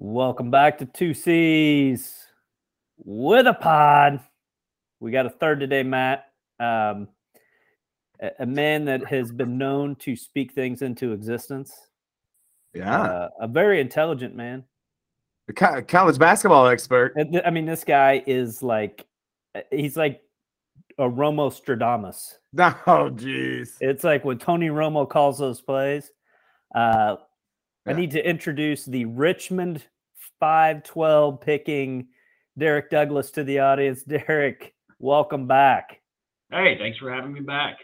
Welcome back to Two C's with a pod. We got a third today, Matt. Um, a, man that has been known to speak things into existence. Yeah, Uh, a very intelligent man. a co- college basketball expert. I mean, this guy is like, uh, he's like a Romo Stradamus. Oh, jeez. It's like when Tony Romo calls those plays. Uh, I Yeah. need to introduce the Richmond 512 picking Derek Douglas to the audience. Derek, welcome back. Hey, thanks for having me back.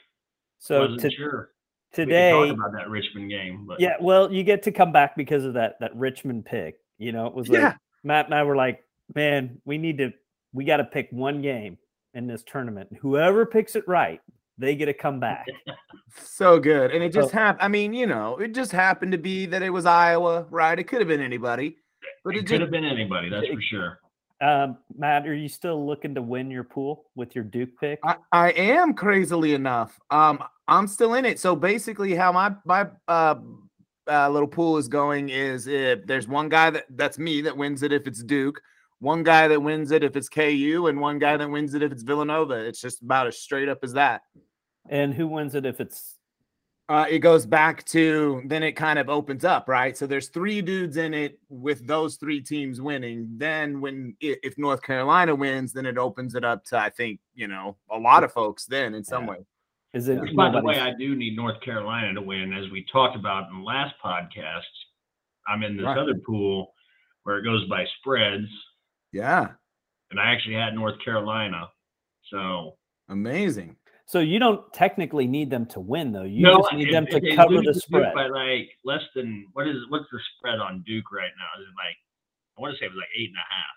So to, sure. today, we talk about that Richmond game, but yeah, well, you get to come back because of that that Richmond pick. You know, it was like Yeah. Matt and I were like, man, we need to, we got to pick one game in this tournament. Whoever picks it right, they get to come back. So good. And it just So- happened. I mean, you know, it just happened to be that it was Iowa, right? It could have been anybody. But it it could just, have been anybody, that's for sure. Um, Matt, are you still looking to win your pool with your Duke pick? I, I am crazily enough. Um, I'm still in it. So basically, how my my uh, uh little pool is going is if there's one guy that that's me that wins it if it's Duke, one guy that wins it if it's KU, and one guy that wins it if it's Villanova. It's just about as straight up as that. and who wins it if it's uh, it goes back to then it kind of opens up, right? So there's three dudes in it with those three teams winning. Then when if North Carolina wins, then it opens it up to I think you know a lot of folks. Then in some Yeah. way, is it Which, by the way, I do need North Carolina to win, as we talked about in the last podcast. I'm in this Right. other pool where it goes by spreads, yeah, and I actually had North Carolina. So amazing. so you don't technically need them to win though. You no, just need if- them to they cover lose the spread. by like less than what is what's the spread on Duke right now? Is it like I want to say it was like eight and a half.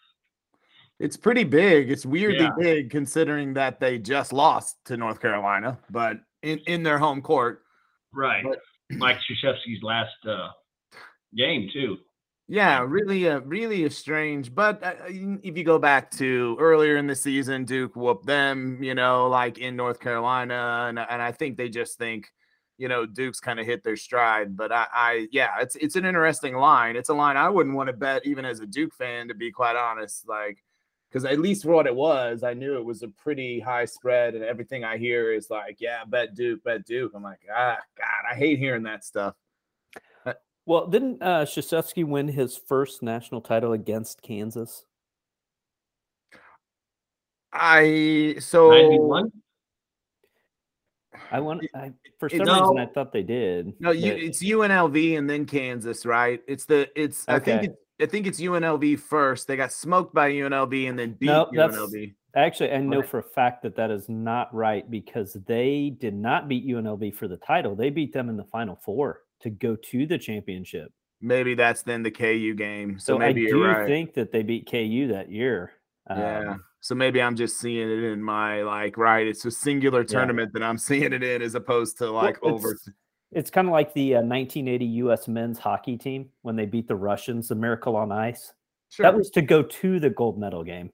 It's pretty big. It's weirdly Yeah. big considering that they just lost to North Carolina, but in in their home court. Right. But- Mike Krzyzewski's last uh, game too. Yeah, really, uh, really strange. But uh, if you go back to earlier in the season, Duke whooped them, you know, like in North Carolina, and and I think they just think, you know, Duke's kind of hit their stride. But I, I, yeah, it's it's an interesting line. It's a line I wouldn't want to bet even as a Duke fan, to be quite honest. Like, because at least for what it was, I knew it was a pretty high spread, and everything I hear is like, yeah, bet Duke, bet Duke. I'm like, ah, God, I hate hearing that stuff. Well, didn't uh Krzyzewski win his first national title against Kansas? I so 91? I want I for some no. reason I thought they did. No, you, but- it's UNLV and then Kansas, right? It's the it's I think Okay. it's I think it's UNLV first. They got smoked by UNLV and then beat No, that's- UNLV. Actually, I know Right. for a fact that that is not right because they did not beat UNLV for the title. They beat them in the Final Four to go to the championship. Maybe that's then the KU game. So, So, maybe I do you're right. think that they beat KU that year. yeah. Um, So maybe I'm just seeing it in my like right. It's a singular tournament that I'm seeing it in as opposed to like Well, over. it's- It's kind of like the uh, 1980 U.S. men's hockey team when they beat the Russians, the Miracle on Ice. Sure. That was to go to the gold medal game.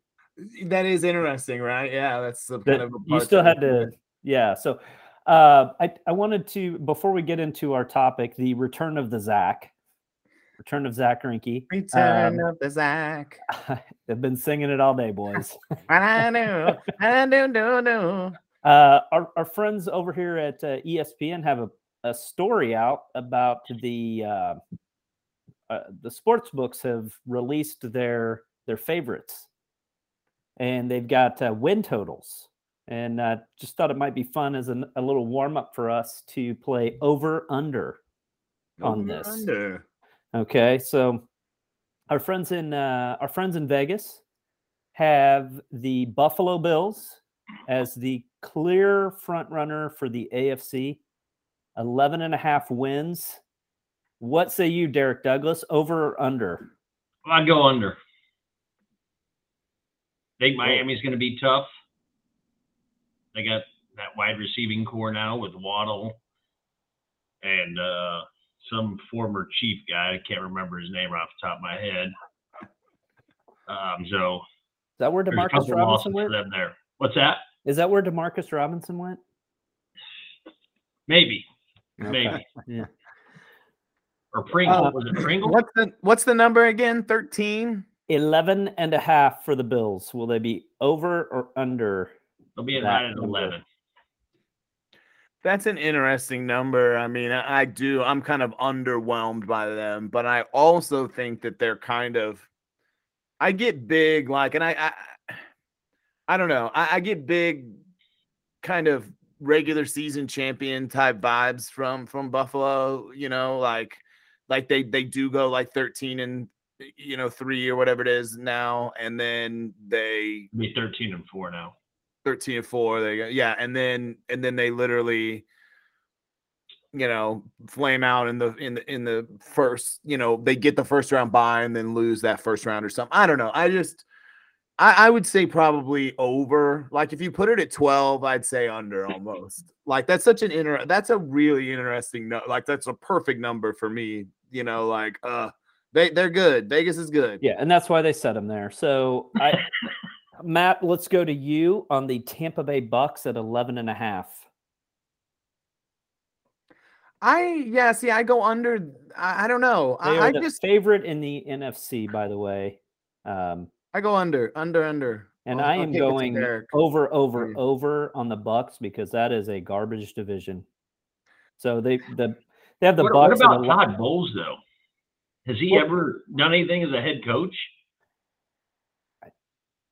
that is interesting, right? Yeah, that's the That kind of a you still had to, yeah. So uh, I I wanted to before we get into our topic, the return of the Zach, return of Zach Greinke. return Um, of the Zach. I've been singing it all day, boys. I know, I do, do, do. Uh, our, our friends over here at uh, ESPN have a, a story out about the uh, uh, the sports books have released their their favorites, and they've got uh, win totals. And uh, just thought it might be fun as an, a little warm up for us to play over under on Over this. under. Okay, so our friends in uh, our friends in Vegas have the Buffalo Bills as the clear front runner for the AFC. 11 and a half wins. What say you, Derek Douglas? Over or under? I'd go under. think Miami's going to be tough. They got that wide receiving corps now with Waddle and uh, some former Chief guy. I can't remember his name off the top of my head. Um, so Is that where Demarcus Robinson went? them there. What's that? Is that where Demarcus Robinson went? Maybe. Okay. Maybe. Yeah. or Pringle. Uh, was it Pringle? What's the what's the number again? 13? 11 and a half for the Bills. Will they be over or under? They'll be in that right at 11. That's an interesting number. I mean, I, do. I'm kind of underwhelmed by them, but I also think that they're kind of. I get big, like, and I, I, I don't know. I, I get big, kind of regular season champion type vibes from from Buffalo. You know, like, like they they do go like 13 and you know three or whatever it is now, and then they be 13 and 4 now. 13 and 4 they go yeah and then and then they literally you know flame out in the in the in the first you know they get the first round bye and then lose that first round or something. I don't know. I just I, I would say probably over like if you put it at 12 i'd say under almost. Like that's such an inter that's a really interesting no like that's a perfect number for me you know like uh they they're good. Vegas is good. Yeah, and that's why they set them there. So I Matt, let's go to you on the Tampa Bay Bucks at 11 and a half. i yeah see i go under i, I don't know They I, are I the just favorite in the NFC, by the way. Um, I go under, under, under. and I'll- I am kick going over, over, you. over on the Bucks because that is a garbage division. So they the they have the what, what Bucks at about Todd Bowles, though? Has he Well- ever done anything as a head coach?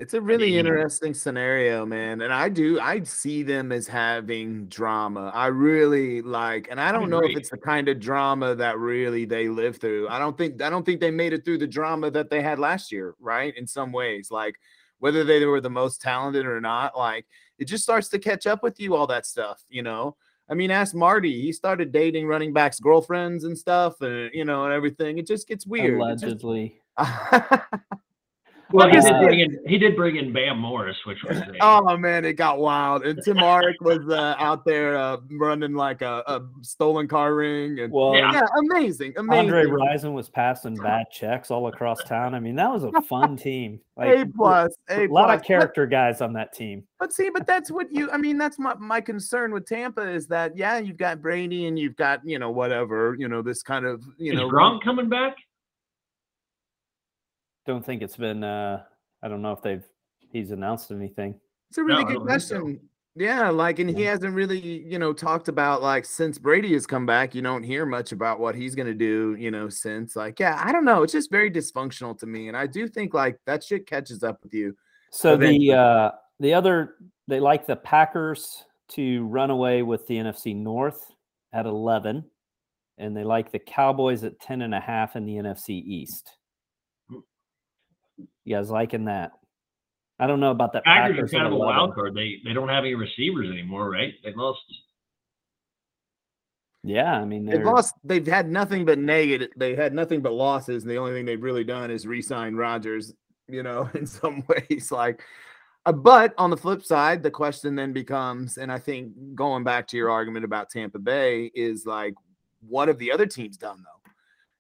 It's a really mean- uh interesting scenario, man. And I do, I see them as having drama. I really like, and I don't know if it's the kind of drama that really they live through. I don't think, I don't think they made it through the drama that they had last year, right? In some ways, like whether they were the most talented or not, like it just starts to catch up with you, all that stuff, you know? I mean, ask Marty. He started dating running backs' girlfriends and stuff, and you know, and everything. It just gets weird. Allegedly. Well, he did bring in he did bring in Bam Morris, which was a, Oh man, it got wild. And Tamarick was uh, out there uh, running like a, a stolen car ring, and Well, Yeah. yeah, amazing, amazing. Andre Rison was passing bad checks all across town. I mean, that was a fun team. A plus, A a lot plus. of character guys on that team. But, but see, but that's what you. I mean, that's my my concern with Tampa is that yeah, you've got Brady and you've got you know whatever you know this kind of you is know Gronk coming back? Don't think it's been. uh I don't know if they've he's announced anything. It's a really No, good don't so. question. Yeah, like, and he hasn't really, you know, talked about like since Brady has come back, you don't hear much about what he's gonna do, you know, since like, yeah, I don't know. It's just very dysfunctional to me. And I do think like that shit catches up with you. So Eventually. the uh the other they like the Packers to run away with the NFC North at 11 and they like the Cowboys at 10 and a half in the NFC East. You guys liking that? I don't know about that Packers Packers, are kind of a 11. wild card. They they don't have any receivers anymore, right? They lost. Yeah, I mean They've lost, they've had nothing but negative, they had nothing but losses, and the only thing they've really done is re-sign Rodgers, you know, in some ways. Like uh, but on the flip side, the question then becomes, and I think going back to your argument about Tampa Bay is like, what have the other teams done though?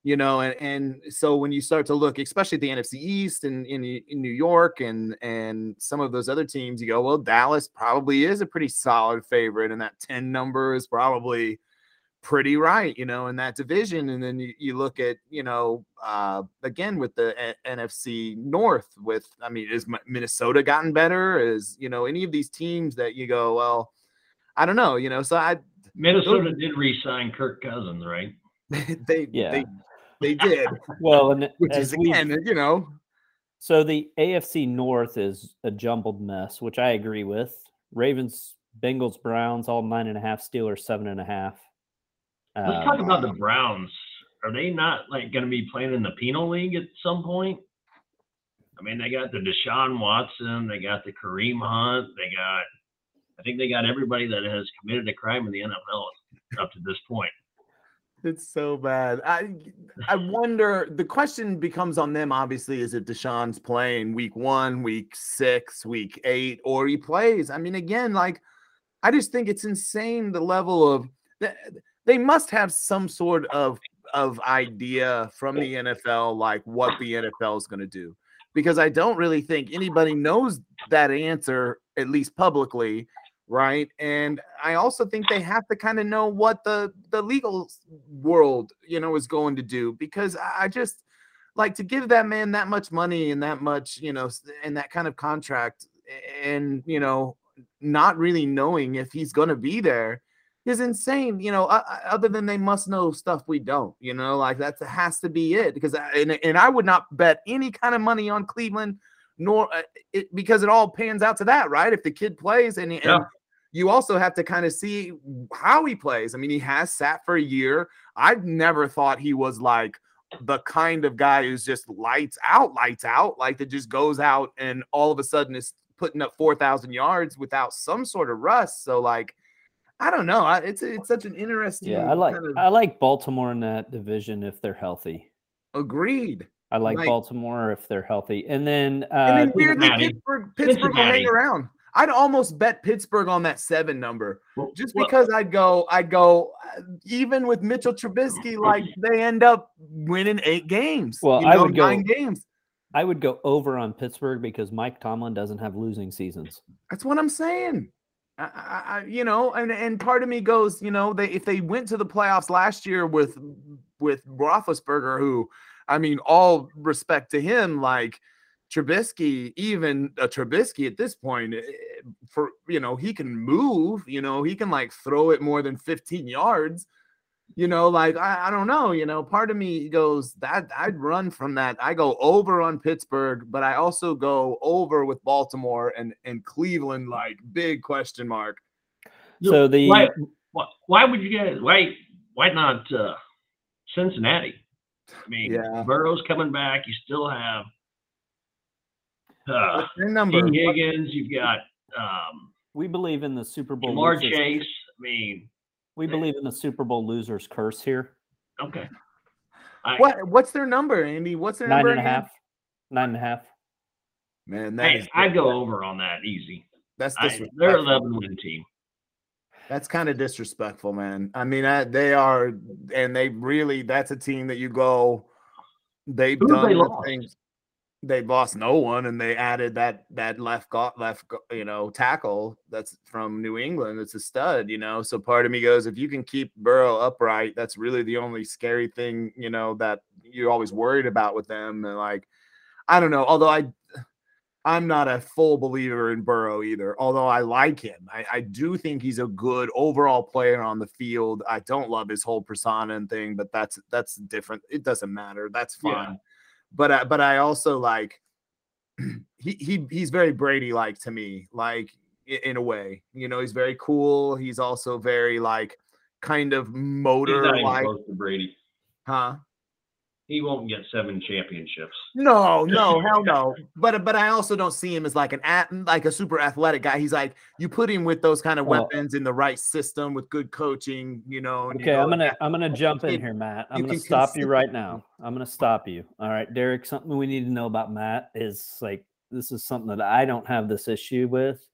You know, and and so when you start to look, especially at the NFC East and in, in New York and and some of those other teams, you go, well, Dallas probably is a pretty solid favorite, and that 10 number is probably pretty right, you know, in that division. And then you, you look at, you know, uh, again with the A- NFC North, with, I mean, is Mi- Minnesota gotten better? Is, you know, any of these teams that you go, well, I don't know, you know, so I, Minnesota did re-sign Kirk Cousins, right? they, Yeah. they, they did, well and which as is we've- again, you know, So the AFC North is a jumbled mess, which I agree with. Ravens, Bengals, Browns, all nine and a half. Steelers, seven and a half. Let's Um, talk about the Browns. Are they not like going to be playing in the penal league at some point? I mean, they got the Deshaun Watson, they got the Kareem Hunt, they got. I think they got everybody that has committed a crime in the NFL up to this point. It's so bad. I I wonder. The question becomes on them. Obviously, is if Deshaun's playing week one, week six, week eight, or he plays. I mean, again, like I just think it's insane the level of. th- They must have some sort of of idea from the NFL, like what the NFL is going to do, because I don't really think anybody knows that answer, at least publicly. Right? And I also think they have to kind of know what the the legal world, you know, is going to do because I just like to give that man that much money and that much, you know, and that kind of contract and, you know, not really knowing if he's going to be there is insane. You know, other than they must know stuff we don't, you know, like that has to be it because, I, and, and I would not bet any kind of money on Cleveland nor uh, it, because it all pans out to that, right? If the kid plays and, yeah. and you also have to kind of see how he plays. I mean, he has sat for a year. I've never thought he was like the kind of guy who's just lights out, lights out, like that just goes out and all of a sudden is putting up 4,000 yards without some sort of rust. So, like, I don't know. It's it's such an interesting. Yeah, I like kind of... I like Baltimore in that division if they're healthy. Agreed. I like, like Baltimore if they're healthy, and then uh, and then weirdly Pittsburgh Pittsburgh will hang around. I'd almost bet Pittsburgh on that seven number well, just because well, I'd go, I'd go, uh, even with Mitchell Trubisky, like they end up winning eight games. Well, you know, I would nine go, games. I would go over on Pittsburgh because Mike Tomlin doesn't have losing seasons. That's what I'm saying. I, I, you know, and and part of me goes, you know, they if they went to the playoffs last year with with Roethlisberger, who, I mean, all respect to him, like Trubisky, even a Trubisky at this point, eh, for you know, he can move, you know, he can like throw it more than 15 yards. You know, like I, I don't know, you know, part of me goes that I'd run from that. I go over on Pittsburgh, but I also go over with Baltimore and and Cleveland, like big question mark. So the why, why would you guys why why not uh Cincinnati? I mean, yeah. Burrow's coming back. You still have uh, their number? Tee Higgins. You've got. Um, we believe in the Super Bowl. Ja'Marr Chase. I mean, we believe in the Super Bowl losers curse here. Okay. I, what What's their number, Andy? What's their nine number? and a half. Nine and a half. Man, that hey, I go over on that easy. That's I, they're eleven win team. That's kind of disrespectful, man. I mean, I, they are, and they really. That's a team that you go. They've Who done they things they lost no one and they added that that left got left you know tackle that's from New England it's a stud you know? So part of me goes if you can keep Burrow upright that's really the only scary thing you know that you're always worried about with them and like I don't know although I I'm not a full believer in Burrow either although I like him. I, I do think he's a good overall player on the field. I don't love his whole persona and thing but that's that's different it doesn't matter that's fine. yeah but I, but I also like he he he's very Brady like to me, like in a way. You know, he's very cool. He's also very like kind of motor like Brady. Huh? He won't get seven championships. No, no, hell no. But but I also don't see him as like an at, like a super athletic guy. He's like you put him with those kind of well, weapons in the right system with good coaching, you know. Okay, you know, I'm gonna I'm gonna jump in here, Matt. I'm gonna stop consider- you right now. I'm gonna stop you. All right, Derek. Something we need to know about Matt is like this is something that I don't have this issue with,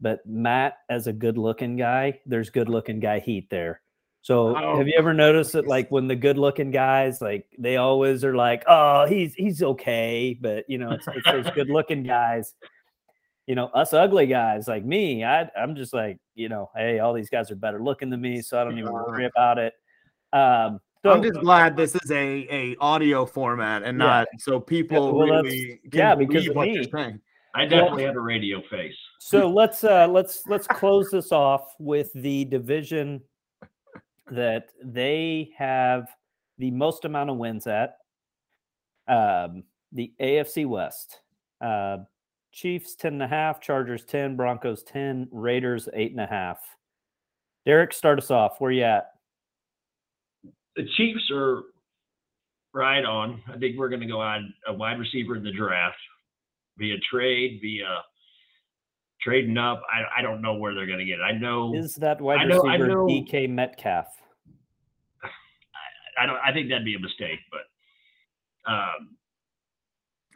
but Matt as a good looking guy, there's good looking guy heat there. So oh. have you ever noticed that like when the good looking guys like they always are like, oh, he's he's okay, but you know, it's, it's those good looking guys. You know, us ugly guys like me, I I'm just like, you know, hey, all these guys are better looking than me, so I don't even worry about it. Um, so, I'm just glad this is a a audio format and yeah. not so people yeah, well, really yeah because of me. I definitely have a radio face. So let's uh let's let's close this off with the division that they have the most amount of wins at. Um, the AFC West. Uh, Chiefs 10 and a half, Chargers 10, Broncos 10, Raiders 8 and a half. Derek, start us off. Where you at? The Chiefs are right on. I think we're going to go on a wide receiver in the draft via trade, via trading up. I, I don't know where they're going to get it. I know is that wide I know, receiver I know, DK Metcalf. I don't. I think that'd be a mistake, but um,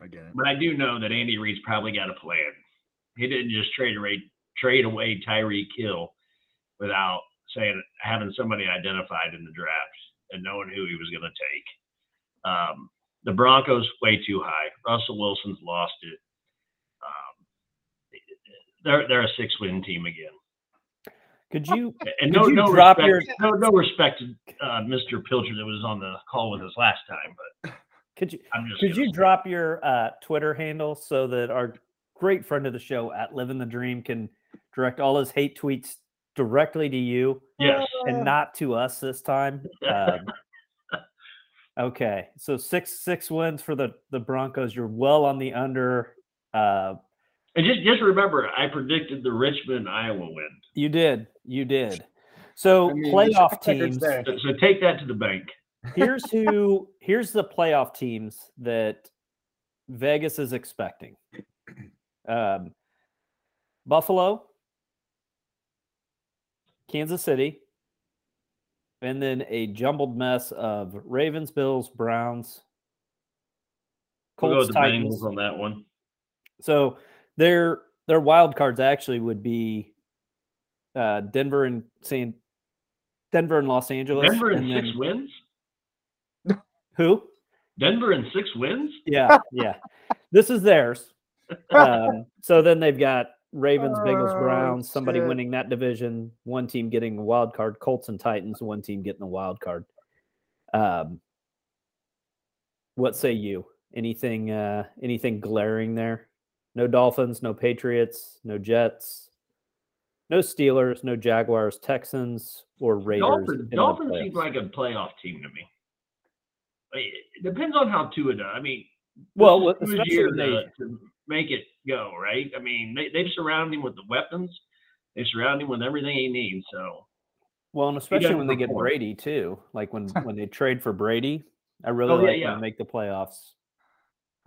I get it. But I do know that Andy Reid's probably got a plan. He didn't just trade away trade away Tyreek Hill without saying having somebody identified in the draft and knowing who he was going to take. Um, the Broncos way too high. Russell Wilson's lost it. They're they're a six win team again. Could you And Could no, you no drop respect, your- no, no respect to uh, Mr. Pilcher that was on the call with us last time, but could you I'm just. could you drop your uh, Twitter handle so that our great friend of the show at Living the Dream can direct all his hate tweets directly to you Yes. and not to us this time? Um, okay, so six six wins for the the Broncos. You're well on the under. Uh, And just just remember, I predicted the Richmond Iowa win. you did, you did. So I mean, playoff teams. So, so take that to the bank. here's who here's the playoff teams that Vegas is expecting. Um, Buffalo, Kansas City, and then a jumbled mess of Ravens, Bills, Browns, We'll go Colts, with the Titans. Bengals on that one. So their their wild cards actually would be uh, Denver and San Denver and Los Angeles. Denver in and six then- wins. who? Denver and six wins. Yeah, yeah. This is theirs. Um, so then they've got Ravens, Bengals, Oh, Browns, somebody shit. winning that division, one team getting a wild card, Colts and Titans, one team getting the wild card. Um, what say you? Anything uh anything glaring there? No Dolphins, no Patriots, no Jets, no Steelers, no Jaguars, Texans, or Raiders. Dolphins, Dolphins seem like a playoff team to me. It depends on how Tua does. I mean, Well, especially year they to, to make it go right. I mean, they they've surrounded him with the weapons. They surround him with everything he needs. So Well, and especially when they get. Brady too. Like when when they trade for Brady, I really Oh, like yeah. they make the playoffs.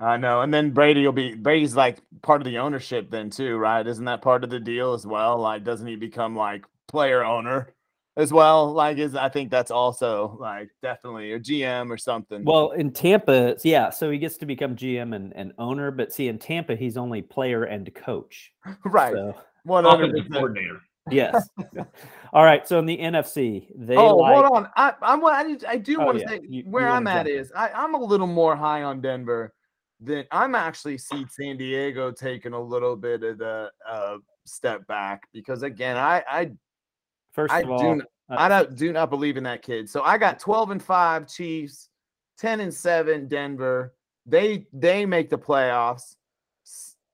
I know. And then Brady will be Brady's like part of the ownership then too, right? Isn't that part of the deal as well? Like, doesn't he become like player owner as well? Like, is I think that's also like definitely a GM or something. Well, in Tampa, yeah, so he gets to become GM and, and owner, but see, in Tampa, he's only player and coach. right. So One hundred offensive coordinator. yes. All right. So in the NFC, they Oh, like hold on. I I'm I, do- I do Oh, want to yeah. say You- where you I'm at jump is I, I'm a little more high on Denver than I'm actually see San Diego taking a little bit of the uh, step back because again I I first I of all, do n- uh, I don't do not believe in that kid. So I got 12 and 5 Chiefs, 10 and 7 Denver. They they make the playoffs.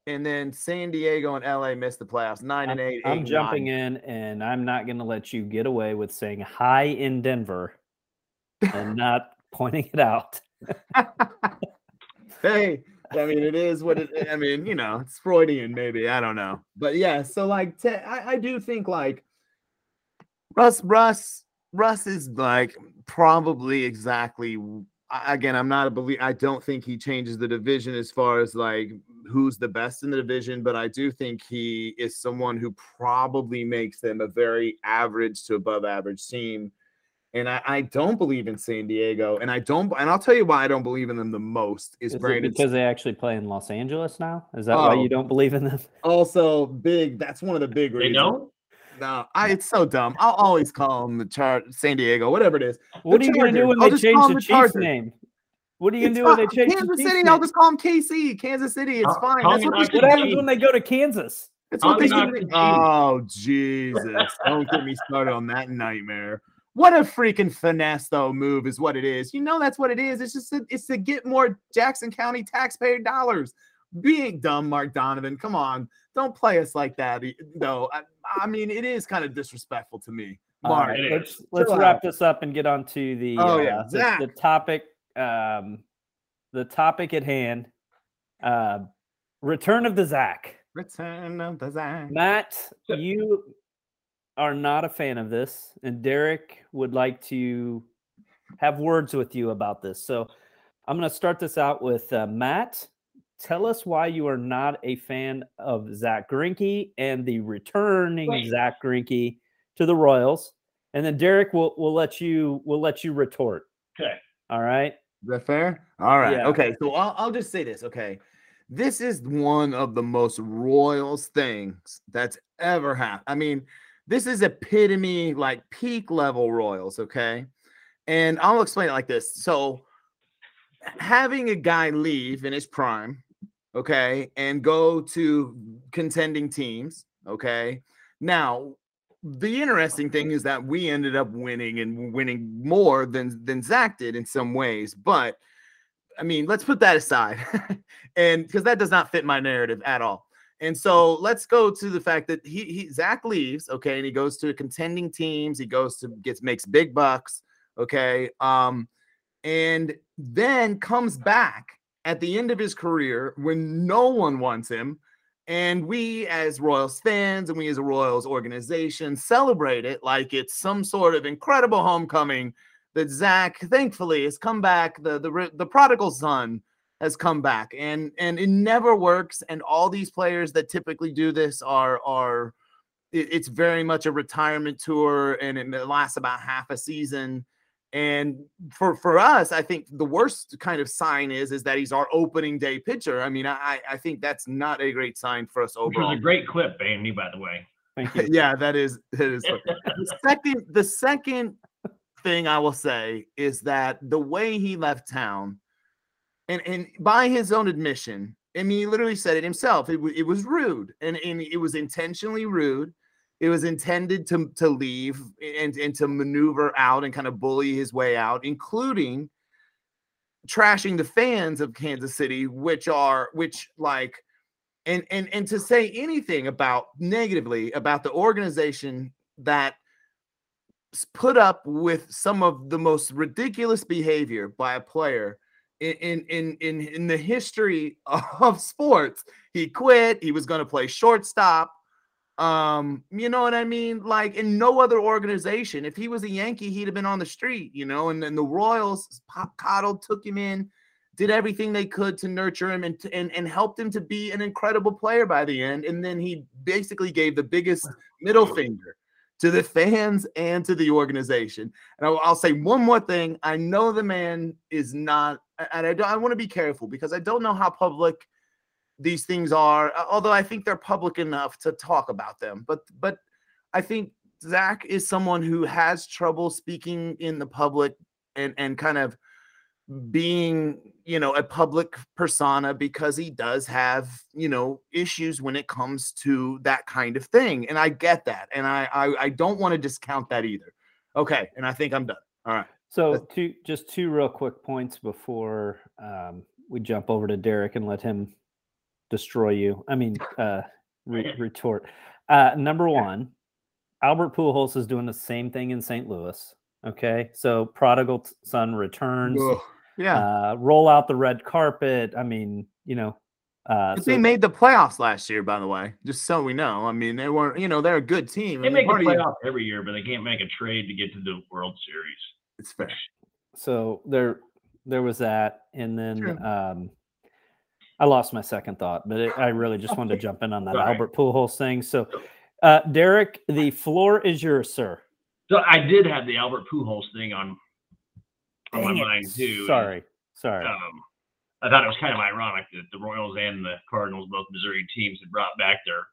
And then San Diego and LA miss the playoffs. 9 and 8. I'm jumping in and I'm not going to let you get away with saying hi in Denver and not pointing it out. hey, I mean, it is what it. I mean, you know, it's Freudian, maybe. I don't know, but yeah. So like, I, I do think like Russ, Russ, Russ is like probably exactly. Again, I'm not a believe. I don't think he changes the division as far as like who's the best in the division, but I do think he is someone who probably makes them a very average to above average team. And I, I don't believe in San Diego, and I don't, and I'll tell you why I don't believe in them the most is, Is it Brandon. because they actually play in Los Angeles now? Is that why Oh. you don't believe in them? also big. That's one of the big They reasons. don't. No, I, it's so dumb. I'll always call them the Char San Diego, whatever it is. What are you going to do when I'll they change the them the Chiefs Chargers. name? What are you gonna do when they fine. change the Kansas Chiefs City? name? I'll just call them KC. Kansas City. It's Uh, fine. That's what, they What happens do. when they go to Kansas? That's what they Tommy should Knox do. Oh Jesus! Don't get me started on that nightmare. What a freaking finesse though move is what it is. You know that's what it is. It's just to, it's to get more Jackson County taxpayer dollars. Being dumb, Mark Donovan. Come on, don't play us like that. Though I, I mean, it is kind of disrespectful to me, All Mark. right, let's let's Chill wrap out. this up and get on to the Oh, uh, yeah, the, the topic um the topic at hand. Uh, return of the Zach. Return of the Zion. Matt, you are not a fan of this, and Derek would like to have words with you about this. So I'm going to start this out with uh, Matt. Tell us why you are not a fan of Zach Greinke and the returning Wait. Zach Greinke to the Royals, and then Derek will will let you will let you retort. Okay. All right. Is that fair? All right. Yeah. Okay. So I'll, I'll just say this. Okay. This is one of the most Royals things that's ever happened. I mean, this is epitome, like peak level Royals. Okay. And I'll explain it like this. So having a guy leave in his prime, okay, and go to contending teams, okay. Now, the interesting thing is that we ended up winning and winning more than than Zach did in some ways. But I mean, let's put that aside, and because that does not fit my narrative at all. And so let's go to the fact that he, he Zach leaves, okay, and he goes to contending teams. He goes to gets makes big bucks, okay, um, and then comes back at the end of his career when no one wants him and we, as Royals fans and we as a Royals organization, celebrate it like it's some sort of incredible homecoming that Zach, thankfully, has come back. The the the prodigal son has come back, and and it never works. And all these players that typically do this are are it's very much a retirement tour, and it lasts about half a season. And for for us, I think the worst kind of sign is is that he's our opening day pitcher. I mean, I I think that's not a great sign for us overall. Which was a great clip, Andy, by the way. yeah, that is that is the second the second thing I will say is that the way he left town, and and by his own admission, I mean he literally said it himself. It, it was rude, and, and it was intentionally rude it was intended to, to leave and, and to maneuver out and kind of bully his way out, including trashing the fans of Kansas City, which are which like and and and to say anything about negatively about the organization that put up with some of the most ridiculous behavior by a player in in in in the history of sports. He quit. He was going to play shortstop. Um, you know what I mean? Like in no other organization, if he was a Yankee, he'd have been on the street, you know, and then the Royals coddled, took him in, did everything they could to nurture him and, and and helped him to be an incredible player by the end. And then he basically gave the biggest middle finger to the fans and to the organization. And I'll, I'll say one more thing. I know the man is not, and I don't, I want to be careful because I don't know how public these things are although i think they're public enough to talk about them but but i think zach is someone who has trouble speaking in the public and and kind of being you know a public persona because he does have you know issues when it comes to that kind of thing and i get that and i i, I don't want to discount that either okay and i think i'm done all right so two just two real quick points before um, we jump over to derek and let him destroy you. I mean, uh, re- retort. Uh, number one, Albert Pujols is doing the same thing in St. Louis. Okay, so prodigal son returns. Yeah, uh, roll out the red carpet. I mean, you know, uh, so, they made the playoffs last year, by the way, just so we know. I mean, they weren't, you know, they're a good team. They make the playoffs every year, but they can't make a trade to get to the World Series. It's fair. So there, there was that, and then um, I lost my second thought, but it, I really just wanted to jump in on that Sorry. Albert Pujols thing. So, uh, Derek, the floor is yours, sir. So I did have the Albert Pujols thing on on Dang my it. mind too. Sorry, sorry. Um, I thought it was kind of ironic that the Royals and the Cardinals, both Missouri teams, had brought back their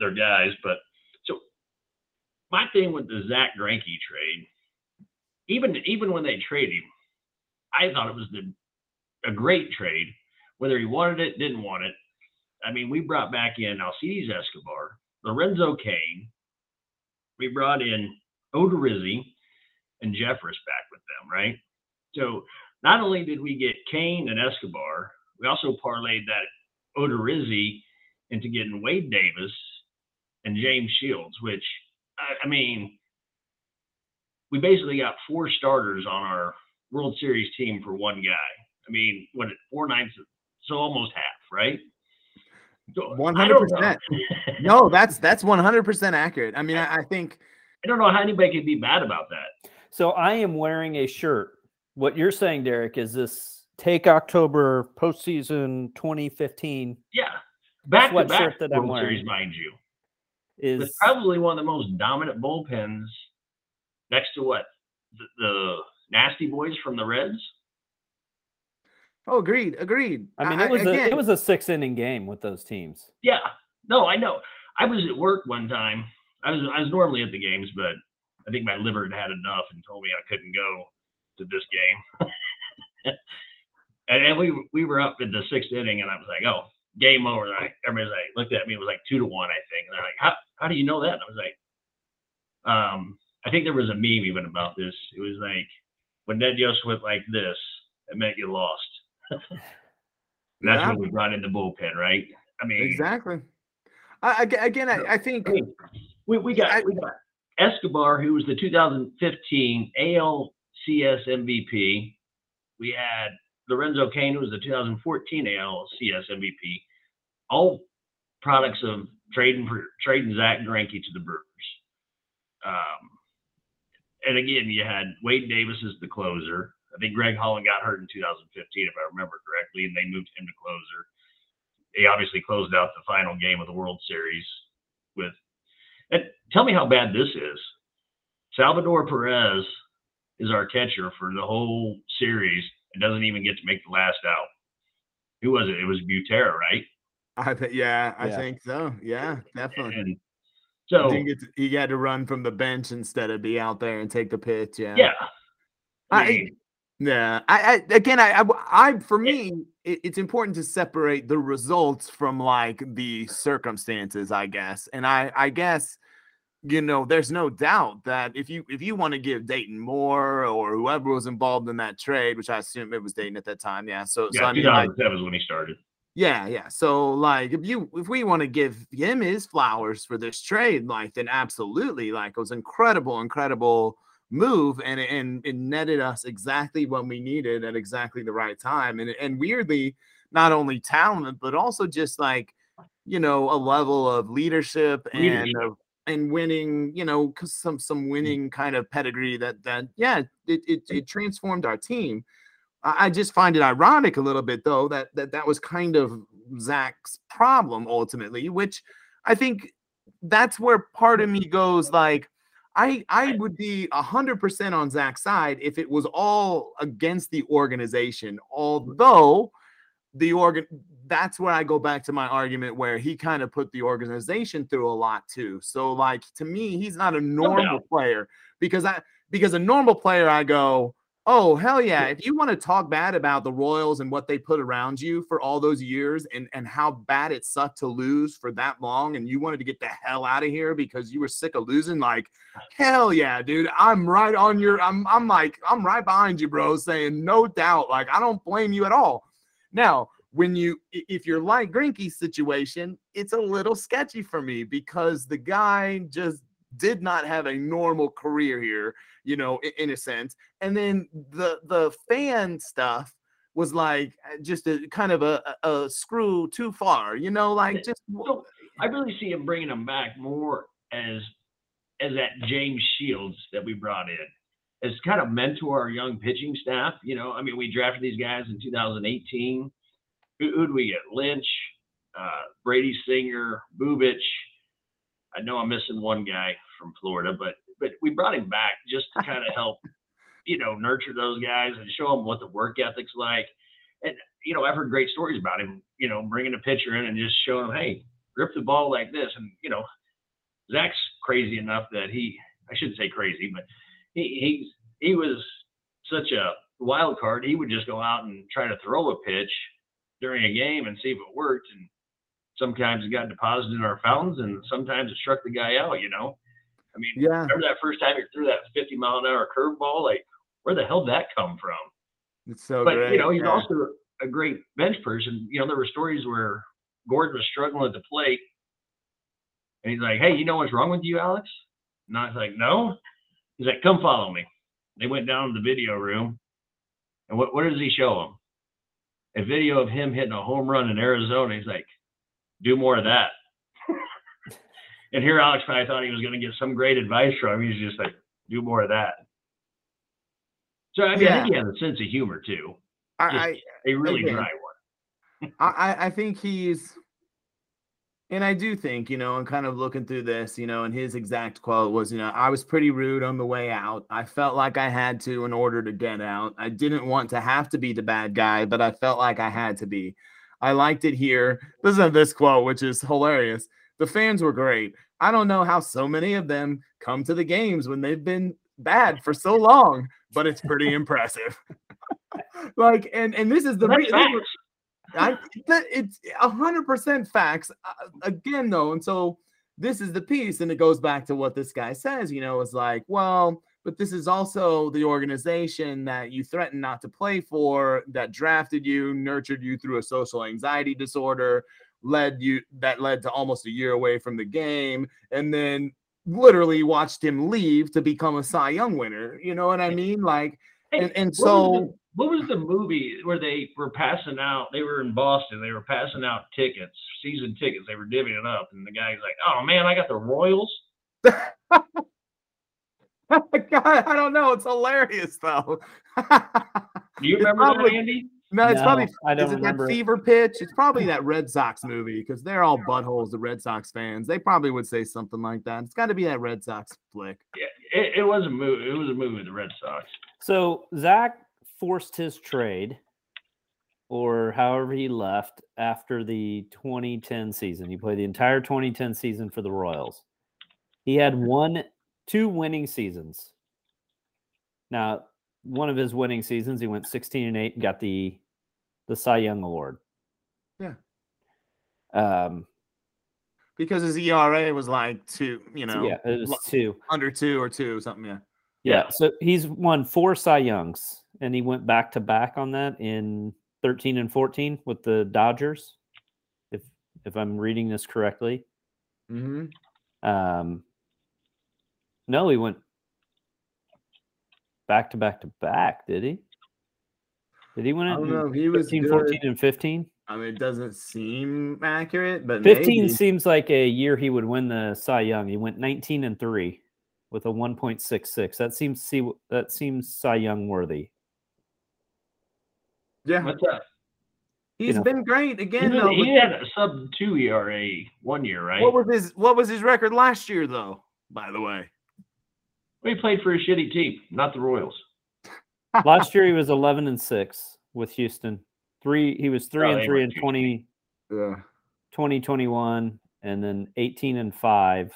their guys. But so my thing with the Zach Greinke trade, even even when they traded him, I thought it was the a great trade, whether he wanted it, didn't want it. I mean, we brought back in Alcides Escobar, Lorenzo Cain. We brought in Odorizzi and Jeffress back with them, right? So not only did we get Cain and Escobar, we also parlayed that Odorizzi into getting Wade Davis and James Shields, which I, I mean, we basically got four starters on our World Series team for one guy. I mean, what four ninths, so almost half, right? One hundred percent. No, that's that's one hundred percent accurate. I mean, I, I think I don't know how anybody could be bad about that. So I am wearing a shirt. What you're saying, Derek, is this take October postseason 2015. Yeah, back to back that World I'm wearing Series, mind you, is it's probably one of the most dominant bullpens next to what the, the nasty boys from the Reds. Oh, agreed, agreed. I mean, it was I, a again, it was a six inning game with those teams. Yeah, no, I know. I was at work one time. I was I was normally at the games, but I think my liver had had enough and told me I couldn't go to this game. and, and, we we were up in the sixth inning, and I was like, "Oh, game over!" And I, everybody's like, looked at me, it was like two to one, I think. And they're like, "How how do you know that? And I was like, um, I think there was a meme even about this. It was like when Ned Yost went like this, it meant you lost. that's yeah. when we brought in the bullpen, right? I mean, exactly. I, again, I, I think we, we got I, we got Escobar, who was the 2015 ALCS MVP. We had Lorenzo Cain, who was the 2014 ALCS MVP. All products of trading for trading Zack Greinke to the Brewers. Um, and again, you had Wade Davis as the closer. I think Greg Holland got hurt in 2015, if I remember correctly, and they moved him to closer. They obviously closed out the final game of the World Series with. And tell me how bad this is. Salvador Perez is our catcher for the whole series and doesn't even get to make the last out. Who was it? It was Butera, right? I think, yeah, I yeah. think so. Yeah, definitely. And so he, to, he had to run from the bench instead of be out there and take the pitch. Yeah. Yeah. I, mean, yeah. I, I again, I, I, I for me, it, it's important to separate the results from like the circumstances, I guess. And I, I guess, you know, there's no doubt that if you if you want to give Dayton Moore or whoever was involved in that trade, which I assume it was Dayton at that time, yeah. So, yeah, so I mean, like, that was when he started. Yeah, yeah. So like if you if we want to give him his flowers for this trade, like then absolutely, like it was incredible, incredible move and and it netted us exactly what we needed at exactly the right time. And and weirdly, not only talent, but also just like you know, a level of leadership and of, and winning, you know, some some mm. winning kind of pedigree that that yeah, it it, it transformed our team. I just find it ironic a little bit, though, that that that was kind of Zach's problem ultimately, which I think that's where part of me goes like, I I would be a hundred percent on Zach's side if it was all against the organization, although the organ that's where I go back to my argument where he kind of put the organization through a lot too. So like to me, he's not a normal player because I because a normal player I go, Oh, hell yeah. If you want to talk bad about the Royals and what they put around you for all those years and, and how bad it sucked to lose for that long and you wanted to get the hell out of here because you were sick of losing, like, hell yeah, dude. I'm right on your I'm I'm like, I'm right behind you, bro, saying no doubt. Like, I don't blame you at all. Now, when you if you're like Greinke's situation, it's a little sketchy for me because the guy just did not have a normal career here, you know, in, in a sense. And then the the fan stuff was like uh, just a kind of a, a, screw too far, you know, like just. So I really see him bringing him back more as as that James Shields that we brought in as kind of mentor our young pitching staff. You know, I mean, we drafted these guys in 2018. Who, who do we get? Lynch, uh, Brady Singer, Bubic, I know I'm missing one guy from Florida, but but we brought him back just to kind of help, you know, nurture those guys and show them what the work ethic's like. And you know, I've heard great stories about him. You know, bringing a pitcher in and just showing him, hey, grip the ball like this. And you know, Zach's crazy enough that he, I shouldn't say crazy, but he he's he was such a wild card. He would just go out and try to throw a pitch during a game and see if it worked. And sometimes it got deposited in our fountains and sometimes it struck the guy out, you know. I mean, yeah. remember that first time you threw that 50 mile an hour curveball? Like, where the hell did that come from? It's so but, great. you know, he's yeah. also a great bench person. You know, there were stories where Gordon was struggling at the plate and he's like, Hey, you know what's wrong with you, Alex? And I was like, No. He's like, Come follow me. They went down to the video room. And what, what does he show them? A video of him hitting a home run in Arizona. He's like, do more of that. and here Alex probably thought he was going to get some great advice from him. He's just like, do more of that. So I mean, yeah. I think he has a sense of humor too. I, I a really again, dry one. I I think he's, and I do think you know, and kind of looking through this, you know, and his exact quote was, you know, I was pretty rude on the way out. I felt like I had to in order to get out. I didn't want to have to be the bad guy, but I felt like I had to be. I liked it here. Listen to this quote, which is hilarious. The fans were great. I don't know how so many of them come to the games when they've been bad for so long, but it's pretty impressive. like, and and this is the reason. I, it's a hundred percent facts. Uh, again, though, and so this is the piece. And it goes back to what this guy says, you know, is like, well, but this is also the organization that you threatened not to play for, that drafted you, nurtured you through a social anxiety disorder, led you that led to almost a year away from the game, and then literally watched him leave to become a Cy Young winner. You know what I mean? Like, Hey, and, and was so the- what was the movie where they were passing out? They were in Boston. They were passing out tickets, season tickets. They were divvying it up, and the guy's like, "Oh man, I got the Royals." God, I don't know. It's hilarious though. Do you remember probably- that, Andy? No, it's No, probably I don't is it remember that fever pitch? It's probably that Red Sox movie because they're all buttholes, the Red Sox fans. They probably would say something like that. It's got to be that Red Sox flick. Yeah, it, it was a movie. It was a movie with the Red Sox. So Zach forced his trade, or however he left after the 2010 season. He played the entire 2010 season for the Royals. He had one, two winning seasons. Now, one of his winning seasons, he went 16 and eight and got the the Cy Young Award. Yeah. Um. Because his ERA was like two, you know, yeah, it was two. under two or two, or something. Yeah. Yeah. Yeah. So he's won four Cy Youngs, and he went back to back on that in 13 and 14 with the Dodgers. If if I'm reading this correctly. Mm-hmm. Um no, he went back to back to back, did he? Did he win it? I don't in know. He was 13, good. 14, and 15? I mean, it doesn't seem accurate, but 15 maybe. seems like a year he would win the Cy Young. He went 19 and 3 with a 1.66. That seems see that seems Cy Young worthy. yeah, What's that? he's know. been great again. was- though, he had a sub two ERA one year, right? What was his What was his record last year, though? By the way, Well, he played for a shitty team, not the Royals. Last year he was 11 and 6 with Houston. Three he was 3 Oh, and 3 were in too 20 yeah, 2021 and then 18 and 5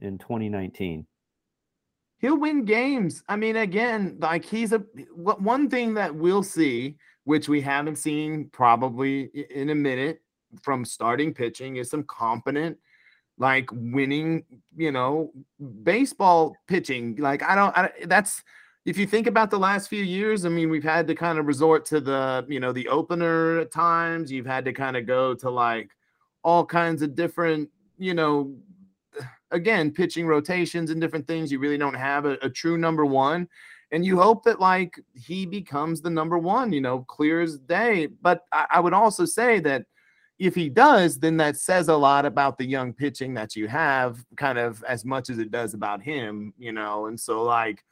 in 2019. he'll win games. I mean, again, like he's a one thing that we'll see, which we haven't seen probably in a minute from starting pitching, is some competent, like winning, you know, baseball pitching. Like I don't, I, that's if you think about the last few years, I mean, we've had to kind of resort to the, you know, the opener at times. You've had to kind of go to like all kinds of different, you know, again, pitching rotations and different things. You really don't have a, a true number one. And you hope that like he becomes the number one, you know, clear as day. But I, I would also say that if he does, then that says a lot about the young pitching that you have, kind of as much as it does about him, you know. And so like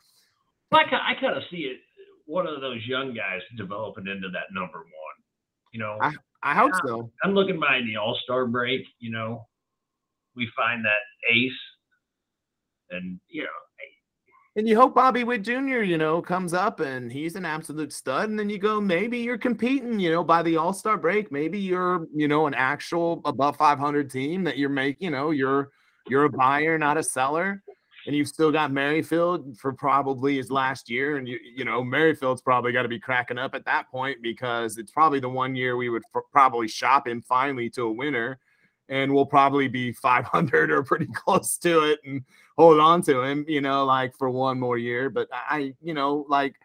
I, I kind of see it. One of those young guys developing into that number one. You know, I- I hope so. I'm looking behind the All Star break. You know, we find that ace, and you know, And you hope Bobby Witt Jr., you know, comes up and he's an absolute stud. And then you go, maybe you're competing, you know, by the All Star break. Maybe you're, you know, an actual above 500 team that you're making, you know, you're you're a buyer, not a seller. And you've still got Merrifield for probably his last year. And you, you know, Merrifield's probably got to be cracking up at that point because it's probably the one year we would f- probably shop him finally to a winner. And we'll probably be 500 or pretty close to it. And hold on to him, you know, like for one more year. But I, you know, like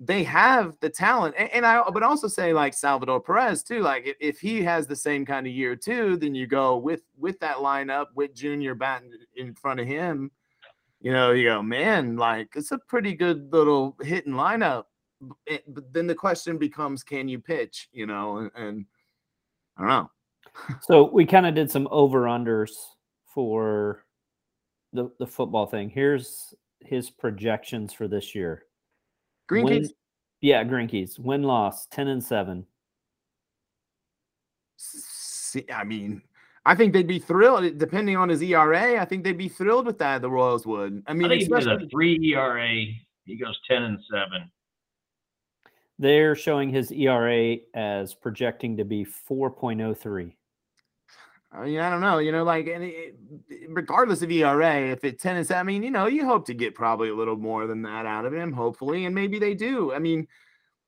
they have the talent. And, and I would also say like Salvador Perez too. Like if, if he has the same kind of year too, then you go with with that lineup with Junior batting in front of him. You know, you go, man, like it's a pretty good little hitting lineup. It- eh, But then the question becomes, can you pitch? You know, and, and I don't know. So we kind of did some over unders for the the football thing. Here's his projections for this year. Green Win- Keys, Yeah, Green Keys. Win loss 10 and 7. See, I mean, I think they'd be thrilled, depending on his ERA. I think they'd be thrilled with that. The Royals would. I I mean, think he has a especially three ERA. He goes ten and seven. They're showing his ERA as projecting to be 4.03. I mean, I don't know. You know, like, and it, regardless of ERA, if it's ten and seven, I mean, you know, you hope to get probably a little more than that out of him, hopefully, and maybe they do. I mean,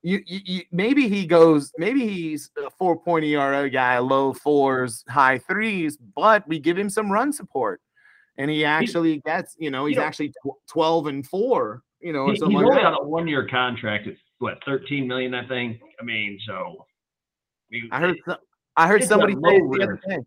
you, you, you maybe he goes, maybe he's a four point ERA guy, low fours, high threes, but we give him some run support, and he actually gets, you know, he's you actually tw- twelve and four, you know, He- he's only on a one year contract at what, 13 million, I think. I mean, so I heard, I heard somebody say it the other day.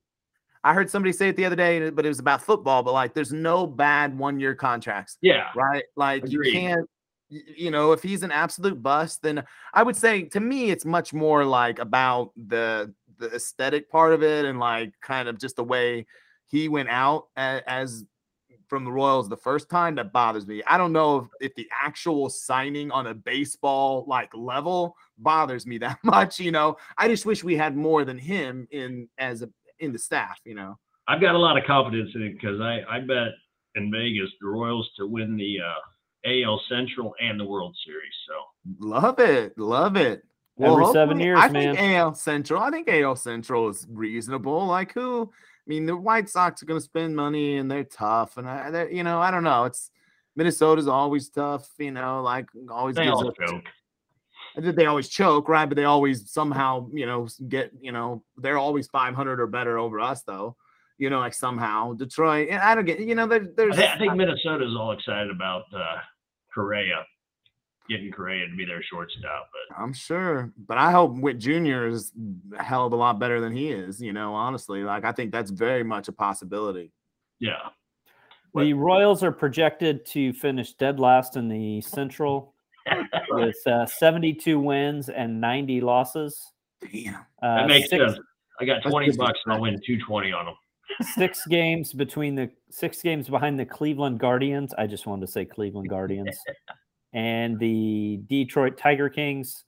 I heard somebody say it the other day, but it was about football. But like, there's no bad one year contracts. yeah, right? Like Agreed. you can't, you know, if he's an absolute bust, then I would say to me it's much more like about the the aesthetic part of it and like kind of just the way he went out as, as from the Royals the first time that bothers me. I don't know if, if the actual signing on a baseball like level bothers me that much, you know. I just wish we had more than him in as a in the staff, you know. I've got a lot of confidence in it because I, I bet in Vegas the Royals to win the uh, AL Central and the World Series. So Love it. Love it. Every seven hopefully- years, I man. think AL Central. I think AL Central is reasonable. Like who? I mean, the White Sox are going to spend money and they're tough, and I, you know, I don't know. It's Minnesota's always tough. You know, like always they gives all up. joke. I think They always choke, right? But they always somehow, you know, get, you know, they're always 500 or better over us, though. You know, like somehow Detroit. And I don't get, you know, there, there's. I think Minnesota's all excited about uh, Correa, getting Correa to be their shortstop. But I'm sure, but I hope Witt Jr. is a hell of a lot better than he is. You know, honestly, like I think that's very much a possibility. yeah, The Royals are projected to finish dead last in the Central with uh, 72 wins and 90 losses. Damn. Uh, that makes six, sense. I got 20 bucks and I'll win 220 on them. Six games between the six games behind the Cleveland Guardians. I just wanted to say Cleveland Guardians and the Detroit Tiger Kings.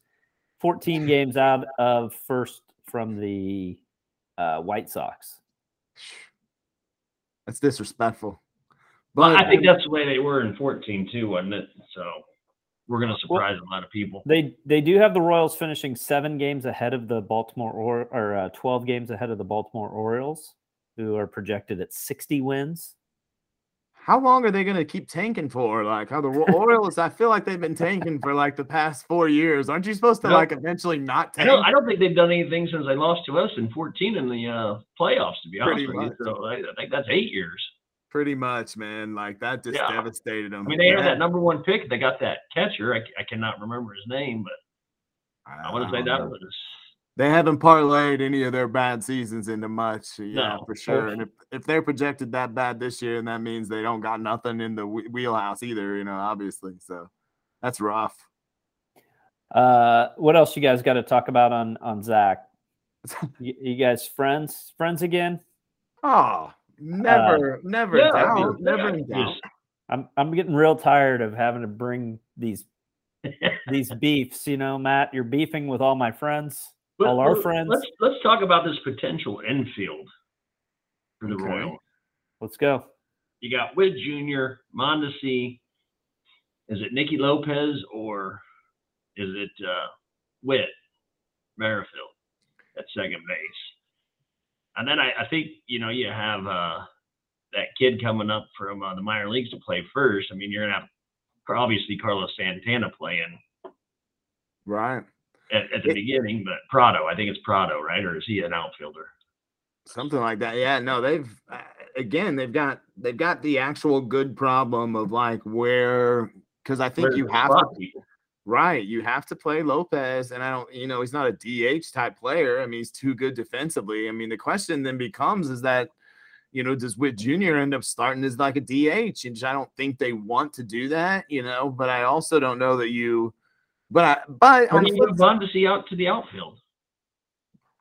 14 games out of first from the uh, White Sox. That's disrespectful. Well, But I think that's the way they were in 14 too, wasn't it? So we're going to Well- surprise a lot of people. They they do have the Royals finishing seven games ahead of the Baltimore or or uh, 12 games ahead of the Baltimore Orioles, who are projected at 60 wins. how long are they going to keep tanking for? Like how the Ro- Orioles, I feel like they've been tanking for like the past four years. Aren't you supposed to No. like eventually not I tank? don't, I don't think they've done anything since they lost to us in 14 in the uh, playoffs, to be honest Pretty with you. So I, I think that's eight years. Pretty much, man. Like that just Yeah. devastated them. I mean, they had that number one pick. They got that catcher. I, I cannot remember his name, but I want to say that was. They haven't parlayed any of their bad seasons into much. Yeah, No. for sure. And if, if they're projected that bad this year, and that means they don't got nothing in the wheelhouse either, you know, obviously. So that's rough. Uh, what else you guys got to talk about on on Zach? You, you guys friends friends again? Oh, never, never Yeah, doubt. yeah, Never in doubt. I'm I'm getting real tired of having to bring these these beefs. You know, Matt, you're beefing with all my friends, But all our let- friends. Let's let's talk about this potential infield for the Okay. Royals. Let's go. You got Witt Jr., Mondesi. Is it Nicky Lopez or is it uh, Whit Merrifield at second base? And then I, I think you know you have uh, that kid coming up from uh, the minor leagues to play first. I mean, you're gonna have obviously Carlos Santana playing Right. At, at the It- beginning, but Pratto, I think it's Pratto, right? Or is he an outfielder? Something like that. Yeah, no, they've uh, again, they've got they've got the actual good problem of like where because I think Where's you have to? Right. You have to play Lopez. And I don't, you know, he's not a DH type player. I mean, he's too good defensively. I mean, the question then becomes is that, you know, does Witt Jr. end up starting as like a DH? And I don't think they want to do that, you know, but I also don't know that you, but I, but on you move on to see out to the outfield?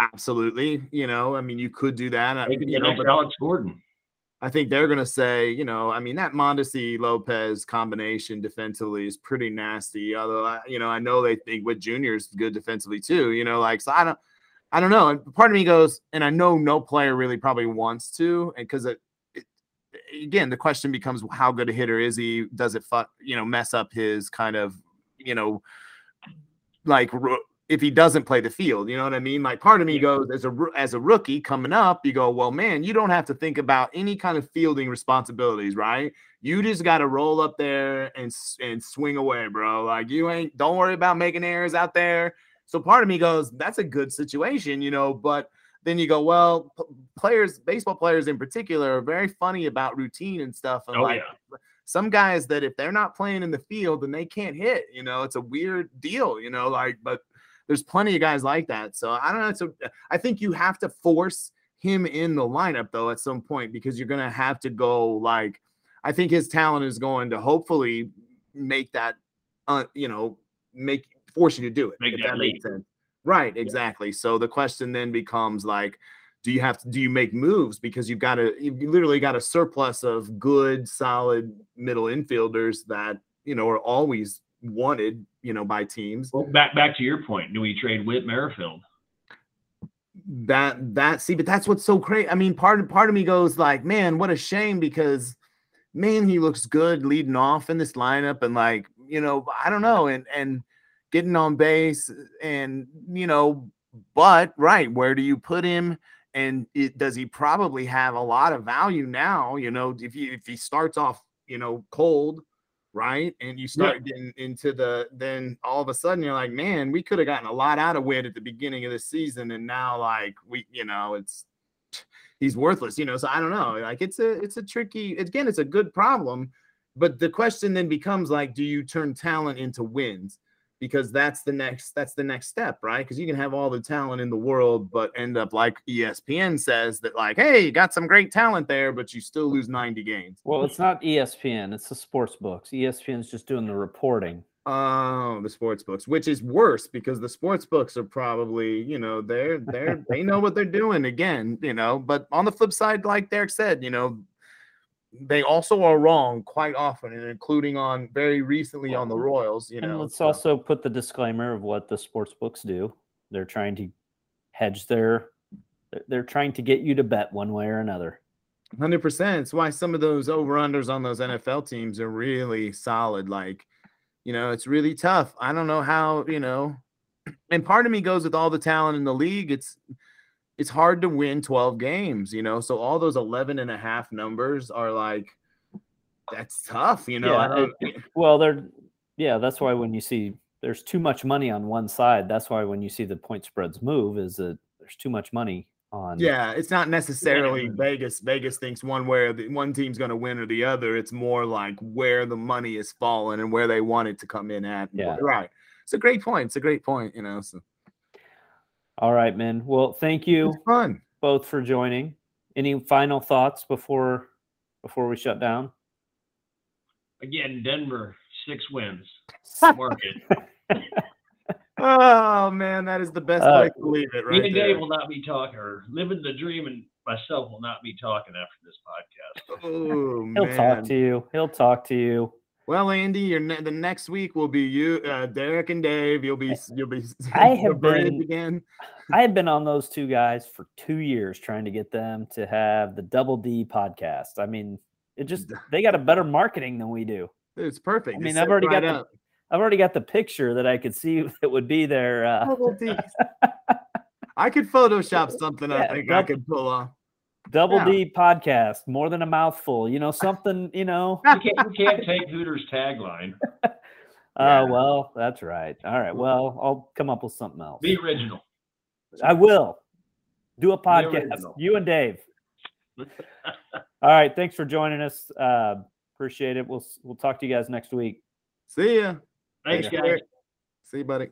absolutely, you know, I mean, you could do that. Uh, Maybe you know, but Alex Gordon. I think they're going to say, you know, I mean, that Mondesi Lopez combination defensively is pretty nasty. Although, I, you know, I know they think Witt Jr. is good defensively too, you know, like, so I don't, I don't know. And part of me goes, and I know no player really probably wants to, and because it, it, again, the question becomes how good a hitter is he? Does it, fu- you know, mess up his kind of, you know, like if he doesn't play the field. You know what I mean? Like part of me Yeah. goes as a as a rookie coming up, you go, well, man, you don't have to think about any kind of fielding responsibilities, right? You just got to roll up there and and swing away, bro. Like you ain't don't worry about making errors out there. So part of me goes, that's a good situation, you know, but then you go, well, players, baseball players in particular, are very funny about routine and stuff. And Oh, like yeah. Some guys that if they're not playing in the field, then they can't hit. You know, it's a weird deal. You know, like but there's plenty of guys like that. So I don't know. So I think you have to force him in the lineup though at some point because you're gonna have to go like I think his talent is going to hopefully make that uh, you know make force you to do it. Make if that makes sense. Right, exactly. So the question then becomes like do you have to do you make moves because you've got to you've literally got a surplus of good solid middle infielders that you know are always wanted you know by teams Well, back back to your point. Do we trade Whit Merrifield? that that see but that's what's so crazy i mean part of part of me goes like man what a shame because man he looks good leading off in this lineup and like you know i don't know and and getting on base and you know but right where do you put him and it, does he probably have a lot of value now you know if he if he starts off you know cold right and you start getting into the then all of a sudden you're like man we could have gotten a lot out of Whit at the beginning of the season and now like we you know it's he's worthless you know so i don't know like it's a it's a tricky again it's a good problem but the question then becomes like do you turn talent into wins because that's the next that's the next step right because you can have all the talent in the world but end up like espn says that like hey you got some great talent there but you still lose 90 games Well, it's not ESPN, it's the sports books. ESPN's just doing the reporting. Oh, the sports books, which is worse because the sports books are probably, you know, they're they're they know what they're doing again, you know. But on the flip side, like Derek said, you know, they also are wrong quite often, and including on very recently on the Royals, you and know. let's so- also put the disclaimer of what the sports books do. They're trying to hedge their they're- they're trying to get you to bet one way or another. Hundred percent. It's why some of those over unders on those NFL teams are really solid. Like, you know, it's really tough. I don't know how, you know, and part of me goes with all the talent in the league. It's it's hard to win 12 games, you know. So all those 11 and a half numbers are like that's tough, you know. Yeah, don't Well, they're yeah, that's why when you see there's too much money on one side, that's why when you see the point spreads move is that there's too much money on yeah, it's not necessarily Vegas. Vegas thinks one way or the one team's going to win or the other. It's more like where the money is falling and where they want it to come in at. Yeah. Right. It's a great point. It's a great point, you know. So All right, man. Well, thank you fun. both for joining. Any final thoughts before before we shut down? Again, Denver, six wins. Market. Oh man, that is the best Uh, way to leave it Me right and there. Dave will not be talking, or living the dream, and myself will not be talking after this podcast. Oh He'll man. talk to you. He'll talk to you. Well, Andy, your ne- the next week will be you, uh, Derek and Dave. You'll be you'll be I have been- again. I have been on those two guys for two years trying to get them to have the Double D podcast. I mean, it just they got a better marketing than we do. It's perfect. I mean, I've already right got the- I've already got the picture that I could see that would be there. Uh, Double. I could Photoshop something. I Yeah, think I could pull off. Double Yeah. D podcast, more than a mouthful. You know, something. You know. You can't, you can't take Hooters tagline. Oh Yeah. well, that's right. All right. Well, I'll come up with something else. Be original. I will do a podcast. You and Dave. All right. Thanks for joining us. Uh, appreciate it. We'll we'll talk to you guys next week. See ya. Thanks, Thanks, guys. See you, buddy.